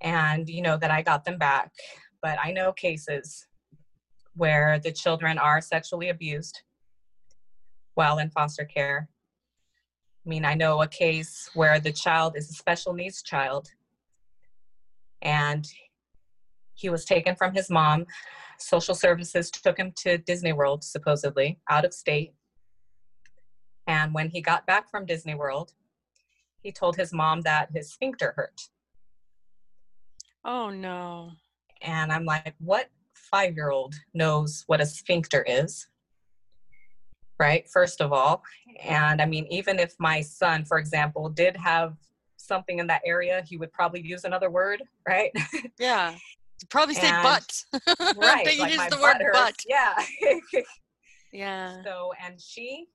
and, you know, that I got them back. But I know cases where the children are sexually abused while in foster care. I mean, I know a case where the child is a special needs child and he was taken from his mom. Social services took him to Disney World, supposedly, out of state. And when he got back from Disney World, he told his mom that his sphincter hurt. Oh no. And I'm like, what five year old knows what a sphincter is? Right, first of all. And I mean, even if my son, for example, did have something in that area, he would probably use another word, right? Yeah. Probably say And- butt. right. they like use the word hurts. butt. Yeah. Yeah. So, and she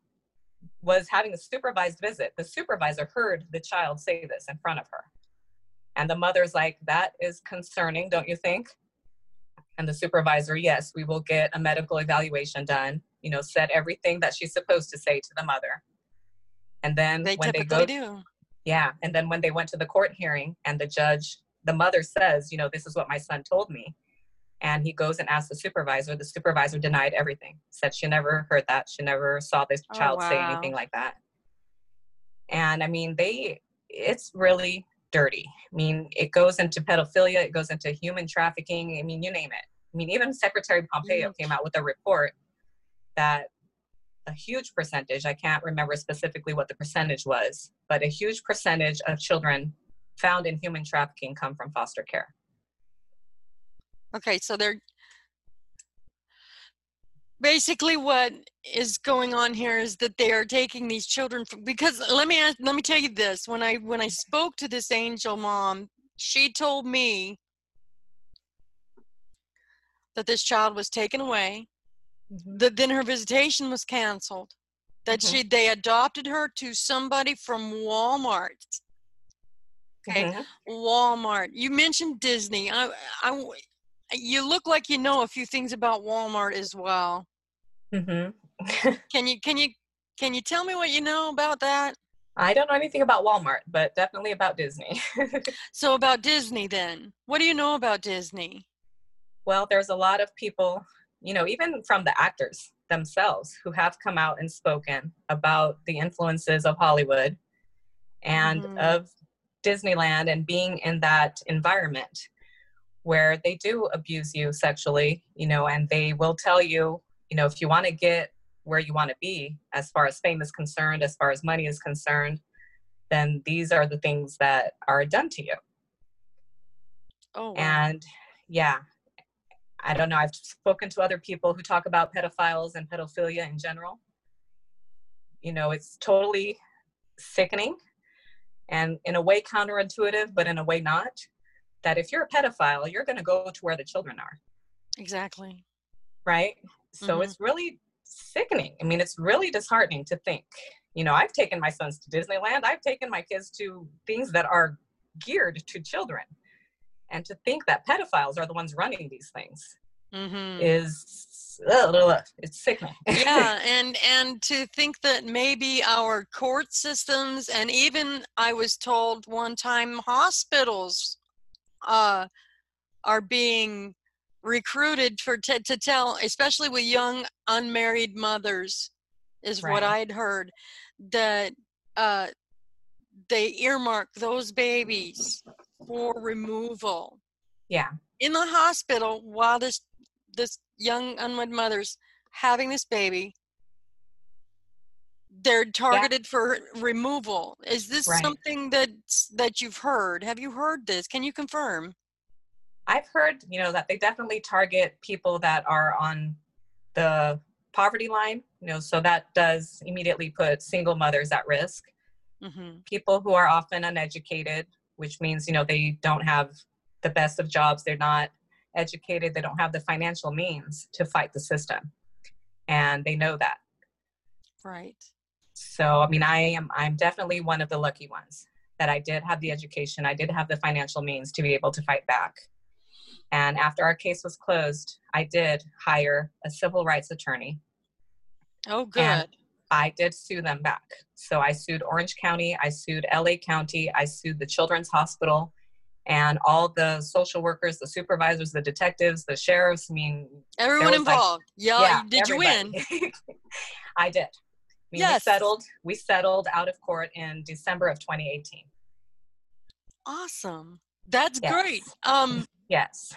was having a supervised visit. The supervisor heard the child say this in front of her. And the mother's like, that is concerning, don't you think? And the supervisor, yes, we will get a medical evaluation done, you know, said everything that she's supposed to say to the mother. And then They when they go, do. yeah, and then when they went to the court hearing and the judge, the mother says, you know, this is what my son told me. And he goes and asks the supervisor. The supervisor denied everything, said she never heard that. She never saw this Oh, child say anything like that. And I mean, they, it's really dirty. I mean, it goes into pedophilia, it goes into human trafficking. I mean, you name it. I mean, even Secretary Pompeo came out with a report that a huge percentage, I can't remember specifically what the percentage was, but a huge percentage of children found in human trafficking come from foster care. Okay, so they're basically what is going on here is that they are taking these children from, because let me ask, let me tell you this when I when I spoke to this angel mom she told me that this child was taken away that then her visitation was canceled that Mhm. she they adopted her to somebody from Walmart okay Mhm. Walmart. You mentioned Disney. I, I, you look like you know a few things about Walmart as well. Mhm. Can you, can you, can you tell me what you know about that? I don't know anything about Walmart, but definitely about Disney. So about Disney, then, what do you know about Disney? well, there's a lot of people, you know, even from the actors themselves who have come out and spoken about the influences of Hollywood and Mhm. of Disneyland and being in that environment where they do abuse you sexually, you know, and they will tell you, you know, if you want to get where you want to be as far as fame is concerned, as far as money is concerned, then these are the things that are done to you. Oh, wow. And yeah, I don't know. I've spoken to other people who talk about pedophiles and pedophilia in general. You know, it's totally sickening and in a way counterintuitive, but in a way not. That if you're a pedophile, you're going to go to where the children are, exactly. right? So Mhm. it's really sickening. I mean, it's really disheartening to think. You know, I've taken my sons to Disneyland, I've taken my kids to things that are geared to children. And to think that pedophiles are the ones running these things hmm is it's sickening. yeah, and and to think that maybe our court systems and even I was told one time hospitals uh, are being recruited for t- to tell, especially with young unmarried mothers, is what I'd heard that uh, they earmark those babies for removal. Yeah, in the hospital while this this young unwed mother's having this baby they're targeted for removal. Is this Right. something that that you've heard? Have you heard this? Can you confirm? I've heard, you know, that they definitely target people that are on the poverty line, you know, so that does immediately put single mothers at risk. hmm People who are often uneducated, which means, you know, they don't have the best of jobs, they're not educated, they don't have the financial means to fight the system. And they know that. right So, I mean, I am I'm definitely one of the lucky ones that I did have the education, I did have the financial means to be able to fight back. And after our case was closed, I did hire a civil rights attorney. oh good And I did sue them back. So I sued Orange County, I sued LA County, I sued the Children's Hospital, and all the social workers, the supervisors, the detectives, the sheriffs. I mean, everyone was, like- involved yeah, did you win. I did. I mean, Yes. we settled. We settled out of court in December of 2018. awesome that's Yes. great um Yes.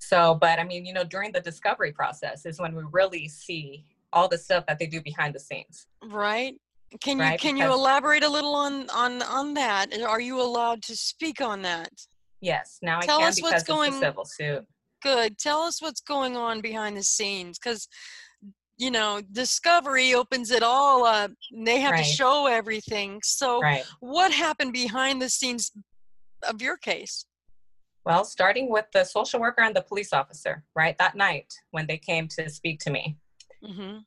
So, but I mean, you know, during the discovery process is when we really see all the stuff that they do behind the scenes. Right. Can you Right, can you elaborate a little on on on that? And Are you allowed to speak on that? Yes, now Tell I can us because what's it's going- a civil suit. Good. Tell us what's going on behind the scenes cuz you know, Discovery opens it all up. and They have Right. to show everything. So Right. what happened behind the scenes of your case? Well, starting with the social worker and the police officer, right? That night when they came to speak to me, Mhm.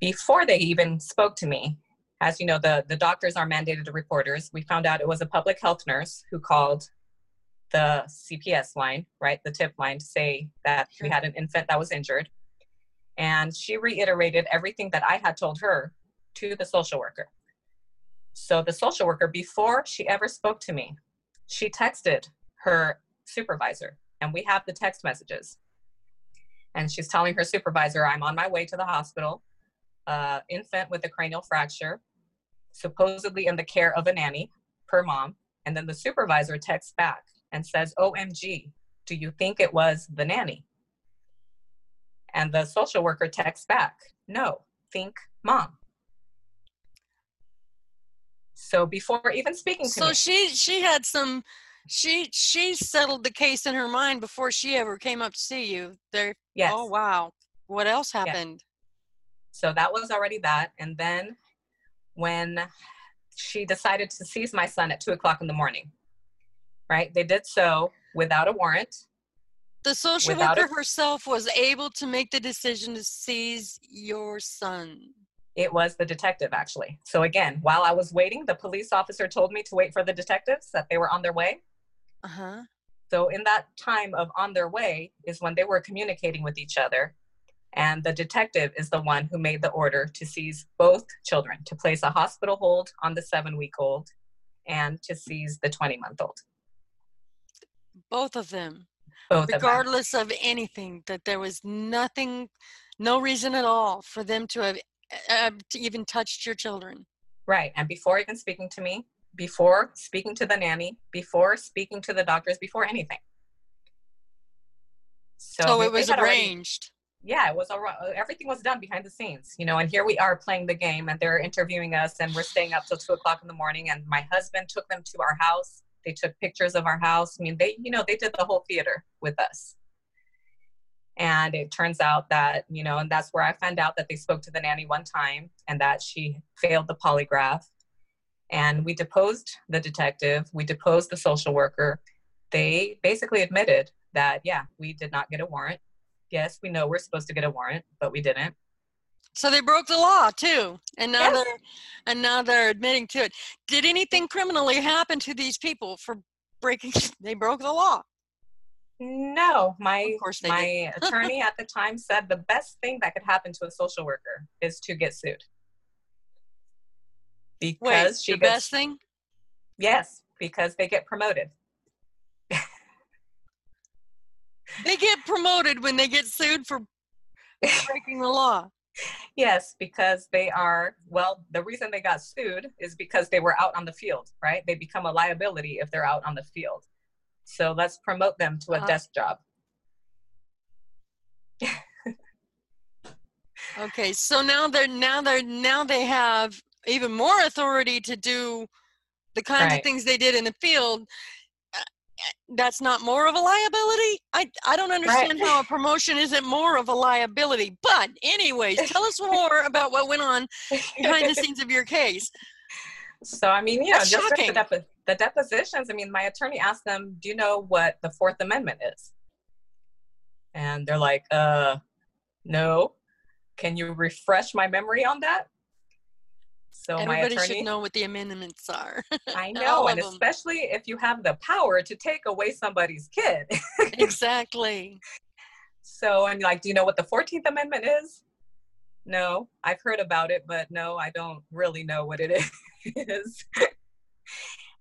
before they even spoke to me, as you know, the, the doctors are mandated reporters. We found out it was a public health nurse who called the CPS line, right? The tip line to say that we had an infant that was injured. And she reiterated everything that I had told her to the social worker. So the social worker, before she ever spoke to me, she texted her supervisor, and we have the text messages. And she's telling her supervisor, I'm on my way to the hospital, uh, infant with a cranial fracture, supposedly in the care of a nanny per mom. And then the supervisor texts back and says, OMG, do you think it was the nanny? And the social worker texts back, no, think mom. So before even speaking to So me, she she had some she she settled the case in her mind before she ever came up to see you. There yes. Oh wow. What else happened? So that was already that. And then when she decided to seize my son at two o'clock in the morning, right? They did so without a warrant. The social worker a- herself was able to make the decision to seize your son. It was the detective, actually. So again, while I was waiting, the police officer told me to wait for the detectives, that they were on their way. Uh-huh. So in that time of on their way is when they were communicating with each other. And the detective is the one who made the order to seize both children, to place a hospital hold on the seven week old and to seize the 20 month old. Both of them. Both of them. regardless of anything that there was nothing no reason at all for them to have uh, to even touched your children Right. And before even speaking to me, before speaking to the nanny, before speaking to the doctors, before anything. So, so they- it was had already- arranged yeah, it was all right. Uh, everything was done behind the scenes, you know. And here we are playing the game, and they're interviewing us, and we're staying up till two o'clock in the morning. And my husband took them to our house. They took pictures of our house. I mean, they, you know, they did the whole theater with us. And it turns out that, you know, and that's where I found out that they spoke to the nanny one time and that she failed the polygraph. And we deposed the detective, we deposed the social worker. They basically admitted that, yeah, we did not get a warrant. Yes, we know we're supposed to get a warrant, but we didn't. so they broke the law too and now Yes. they're and now they're admitting to it did anything criminally happen to these people for breaking they broke the law No, my Of course they my attorney at the time said the best thing that could happen to a social worker is to get sued. Because wait she the gets best thing yes, because they get promoted. they get promoted when they get sued for breaking the law Yes, because they are well, the reason they got sued is because they were out on the field, right? They become a liability if they're out on the field. So let's promote them to a Uh, desk job. Okay, so now they're now they're now they have even more authority to do the kinds of things they did in the field. Uh, That's not more of a liability. I I don't understand how a promotion isn't more of a liability. But anyways, tell us more about what went on behind the scenes of your case. So I mean, know, That's just the, the depositions. I mean, my attorney asked them, "Do you know what the Fourth Amendment is?" And they're like, "Uh, no. Can you refresh my memory on that?" So my Everybody attorney, should know what the amendments are. I know, and especially if you have the power to take away somebody's kid. exactly. so I'm like, "Do you know what the Fourteenth Amendment is?" No, I've heard about it, but no, I don't really know what it is.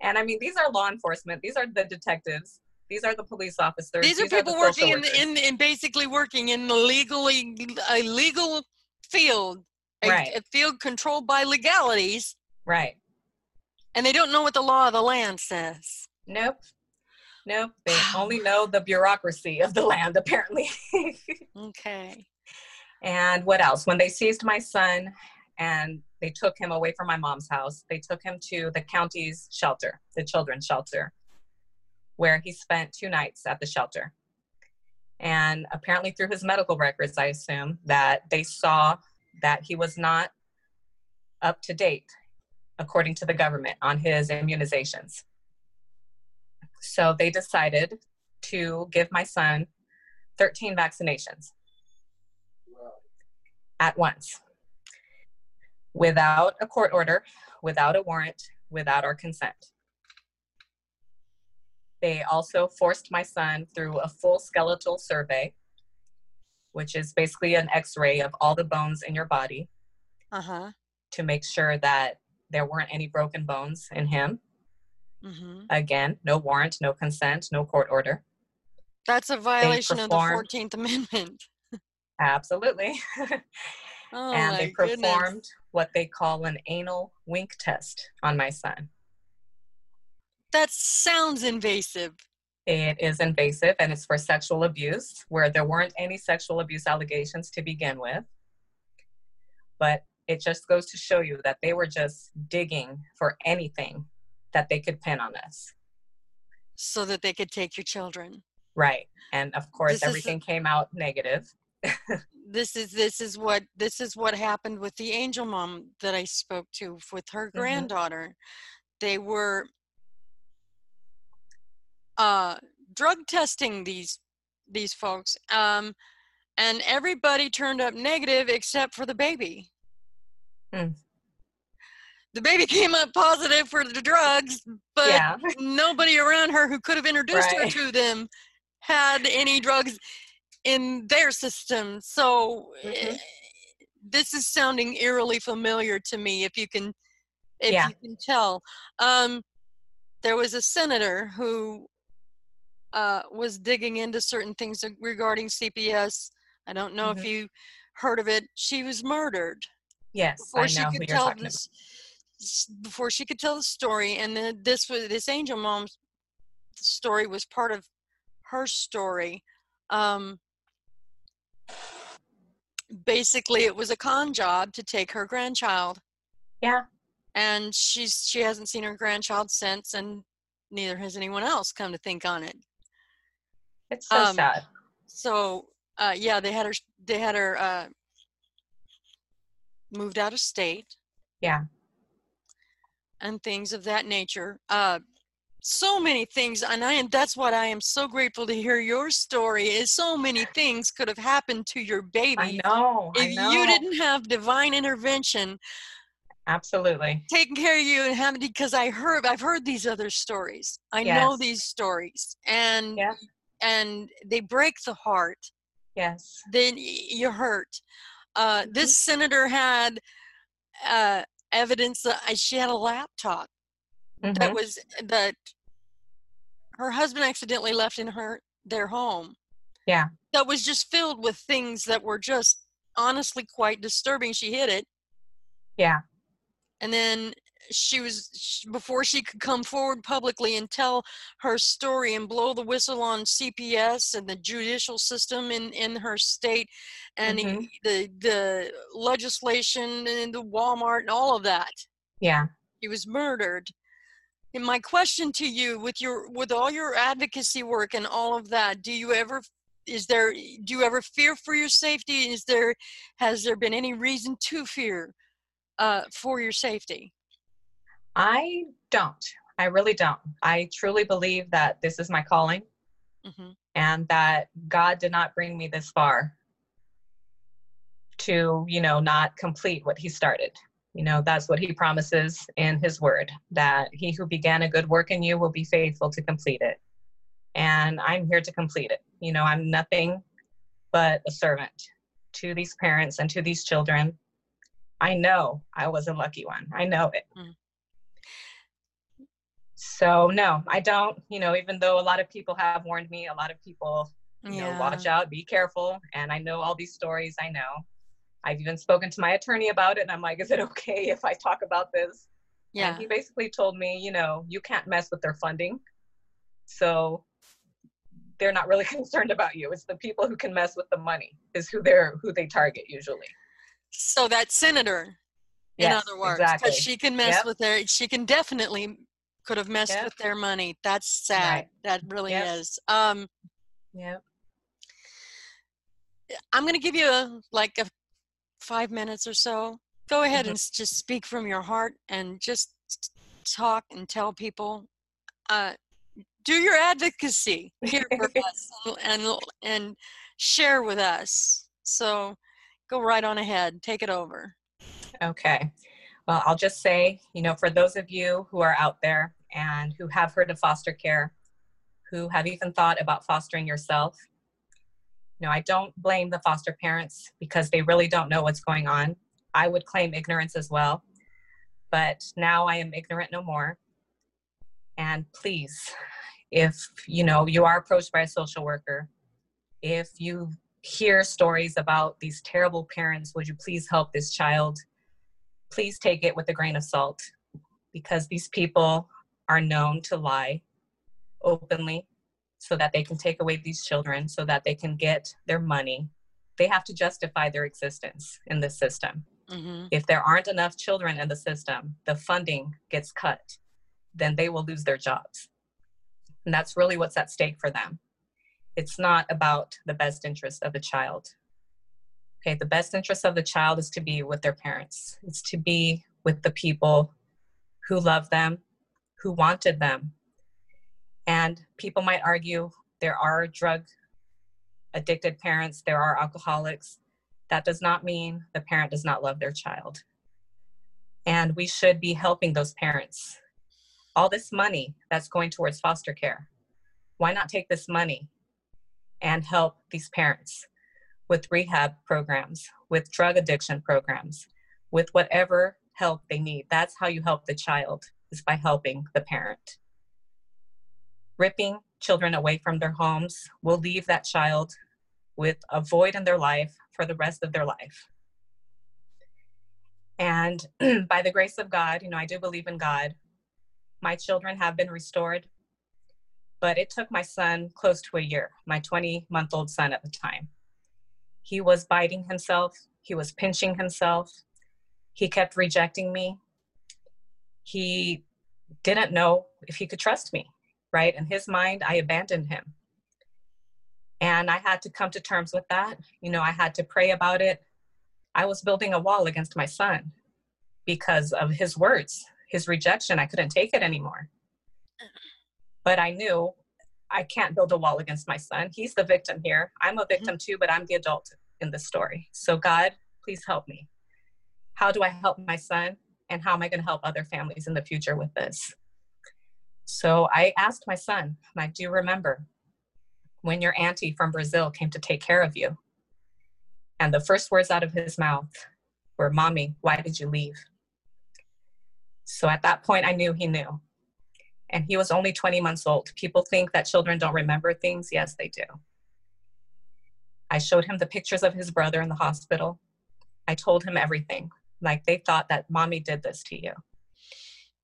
and I mean, these are law enforcement. These are the detectives. These are the police officers. These are the people social working in, in in basically working in the legally a legal field, Right. a field controlled by legalities, right. and they don't know what the law of the land says. Nope. Nope. They only know the bureaucracy of the land, apparently. Okay. And what else? When they seized my son and they took him away from my mom's house, they took him to the county's shelter, the children's shelter, where he spent two nights at the shelter. And apparently, through his medical records, I assume that they saw that he was not up to date, according to the government, on his immunizations. So they decided to give my son 13 vaccinations at once without a court order, without a warrant, without our consent. They also forced my son through a full skeletal survey, which is basically an x ray of all the bones in your body Uh-huh. to make sure that there weren't any broken bones in him. Mm-hmm. Again, no warrant, no consent, no court order. That's a violation of the 14th Amendment. Absolutely. Oh, and they goodness. performed what they call an anal wink test on my son. That sounds invasive. It is invasive and it's for sexual abuse, where there weren't any sexual abuse allegations to begin with. But it just goes to show you that they were just digging for anything that they could pin on us. so that they could take your children. Right. And of course, This is- everything came out negative. This is this is what this is what happened with the angel mom that I spoke to with her Mhm. granddaughter. They were uh drug testing these these folks um and everybody turned up negative except for the baby. Hmm. The baby came up positive for the drugs, but yeah. nobody around her who could have introduced her to them had any drugs in their system. So eh, Mhm. this is sounding eerily familiar to me. If you can, if Yeah. you can tell, um, there was a senator who uh, was digging into certain things regarding CPS. I don't know if Mhm. you heard of it. She was murdered Yes. before I she could tell about. this before she could tell the story and then this was this angel mom's story was part of her story um basically it was a con job to take her grandchild Yeah. and she's she hasn't seen her grandchild since and neither has anyone else come to think on it It's so um, sad. so uh yeah they had her they had her uh moved out of state Yeah. and things of that nature uh so many things and i and that's what i am so grateful to hear your story is so many things could have happened to your baby I know. I if know. you didn't have divine intervention Absolutely. taking care of you and having because i heard i've heard these other stories i know these stories and Yeah. And they break the heart Yes. then you hurt. Uh, Mm-hmm. this senator had uh, evidence that she had a laptop that Mhm. was that her husband accidentally left in her their home. Yeah. That was just filled with things that were just honestly quite disturbing. She hid it, Yeah. and then she was before she could come forward publicly and tell her story and blow the whistle on CPS and the judicial system in in her state and Mhm. the the legislation and the Walmart and all of that Yeah. he was murdered and my question to you with your with all your advocacy work and all of that do you ever is there do you ever fear for your safety is there has there been any reason to fear uh, for your safety I don't. I really don't. I truly believe that this is my calling hmm and that God did not bring me this far to, you know, not complete what he started. You know, that's what he promises in his word that he who began a good work in you will be faithful to complete it. And I'm here to complete it. You know, I'm nothing but a servant to these parents and to these children. I know I was a lucky one. I know it. Mm. So no, I don't. You know, even though a lot of people have warned me, a lot of people, you know, watch out, be careful. And I know all these stories. I know. I've even spoken to my attorney about it, and I'm like, is it okay if I talk about this? yeah And he basically told me, you know, you can't mess with their funding. So they're not really concerned about you. It's the people who can mess with the money is who they're who they target usually. So that senator, in Yes, other words, exactly. because she can mess Yep. with their, she can definitely could have messed Yep. with their money. That's sad. Right. That really Yep. is. Um, Yep. I'm going to give you a, like a five minutes or so. Go ahead Mhm. and just speak from your heart and just talk and tell people. Uh, do your advocacy here with us and, and and share with us. So go right on ahead. Take it over. Okay. Well, I'll just say, you know, for those of you who are out there and who have heard of foster care, who have even thought about fostering yourself, you know, I don't blame the foster parents because they really don't know what's going on. I would claim ignorance as well, but now I am ignorant no more. And please, if you know you are approached by a social worker, if you hear stories about these terrible parents, would you please help this child? please take it with a grain of salt because these people are known to lie openly so that they can take away these children so that they can get their money. They have to justify their existence in this system. Hmm if there aren't enough children in the system the funding gets cut then they will lose their jobs. And that's really what's at stake for them. It's not about the best interest of the child. Okay the best interest of the child is to be with their parents. It's to be with the people who love them who wanted them. And people might argue there are drug addicted parents there are alcoholics. That does not mean the parent does not love their child. And we should be helping those parents. All this money that's going towards foster care why not take this money and help these parents with rehab programs, with drug addiction programs, with whatever help they need. That's how you help the child, is by helping the parent. Ripping children away from their homes will leave that child with a void in their life for the rest of their life. And by the grace of God, you know, I do believe in God. My children have been restored, but it took my son close to a year, my 20 month old son at the time. He was biting himself, he was pinching himself, he kept rejecting me. He didn't know if he could trust me, right? In his mind, I abandoned him. And I had to come to terms with that. You know, I had to pray about it. I was building a wall against my son because of his words, his rejection. I couldn't take it anymore. But I knew I can't build a wall against my son. He's the victim here. I'm a victim mm-hmm. too, but I'm the adult in this story. So, God, please help me. How do I help my son? And how am I going to help other families in the future with this? So, I asked my son, do you remember when your auntie from Brazil came to take care of you? And the first words out of his mouth were, Mommy, why did you leave? So, at that point, I knew he knew and he was only 20 months old. People think that children don't remember things. Yes, they do. I showed him the pictures of his brother in the hospital. I told him everything. Like they thought that mommy did this to you.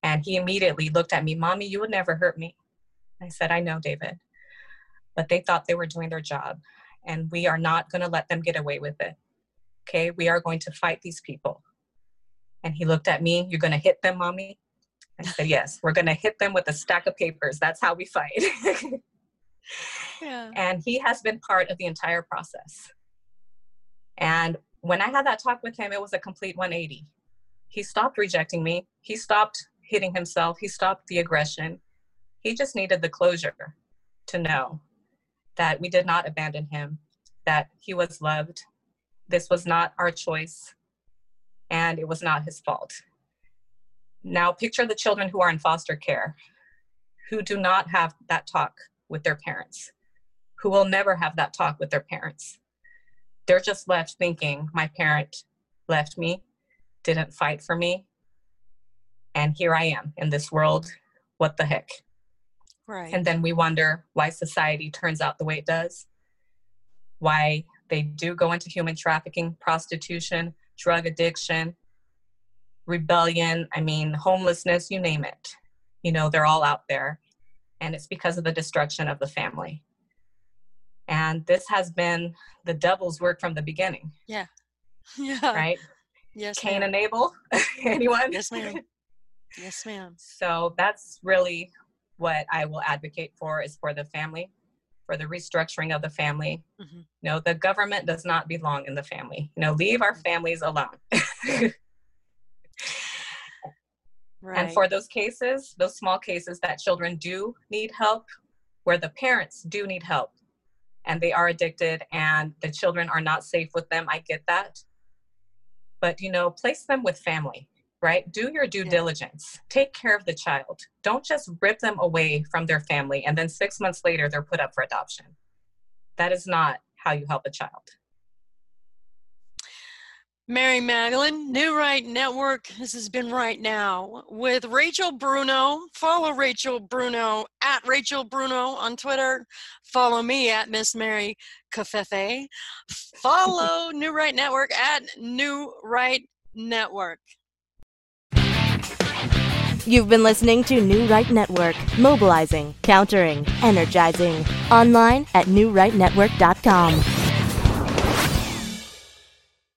And he immediately looked at me, Mommy, you would never hurt me. I said, I know, David. But they thought they were doing their job. And we are not going to let them get away with it. Okay, we are going to fight these people. And he looked at me, You're going to hit them, Mommy? I said, Yes, we're going to hit them with a stack of papers. That's how we fight. Yeah. and he has been part of the entire process. And when I had that talk with him, it was a complete 180. He stopped rejecting me, he stopped hitting himself, he stopped the aggression. He just needed the closure to know that we did not abandon him, that he was loved. This was not our choice, and it was not his fault. Now, picture the children who are in foster care who do not have that talk with their parents, who will never have that talk with their parents. They're just left thinking, my parent left me, didn't fight for me, and here I am in this world. What the heck? Right. And then we wonder why society turns out the way it does, why they do go into human trafficking, prostitution, drug addiction, rebellion, I mean, homelessness, you name it. You know, they're all out there. And it's because of the destruction of the family. And this has been the devil's work from the beginning. Yeah. Yeah. Right? Yes. Cain ma'am. and Abel. Anyone? Yes, ma'am. Yes, ma'am. So that's really what I will advocate for is for the family, for the restructuring of the family. Mhm. You know, the government does not belong in the family. You know, leave our families alone. Right. And for those cases, those small cases that children do need help, where the parents do need help and they are addicted and the children are not safe with them, I get that. But, you know, place them with family, right? Do your due Yeah. diligence. Take care of the child. Don't just rip them away from their family and then six months later they're put up for adoption. That is not how you help a child. Mary Magdalene, New Right Network. This has been Right Now with Rachel Bruno. Follow Rachel Bruno at Rachel Bruno on Twitter. Follow me at Miss Mary Cafefe. Follow New Right Network at New Right Network. You've been listening to New Right Network, mobilizing, countering, energizing. Online at newrightnetwork.com.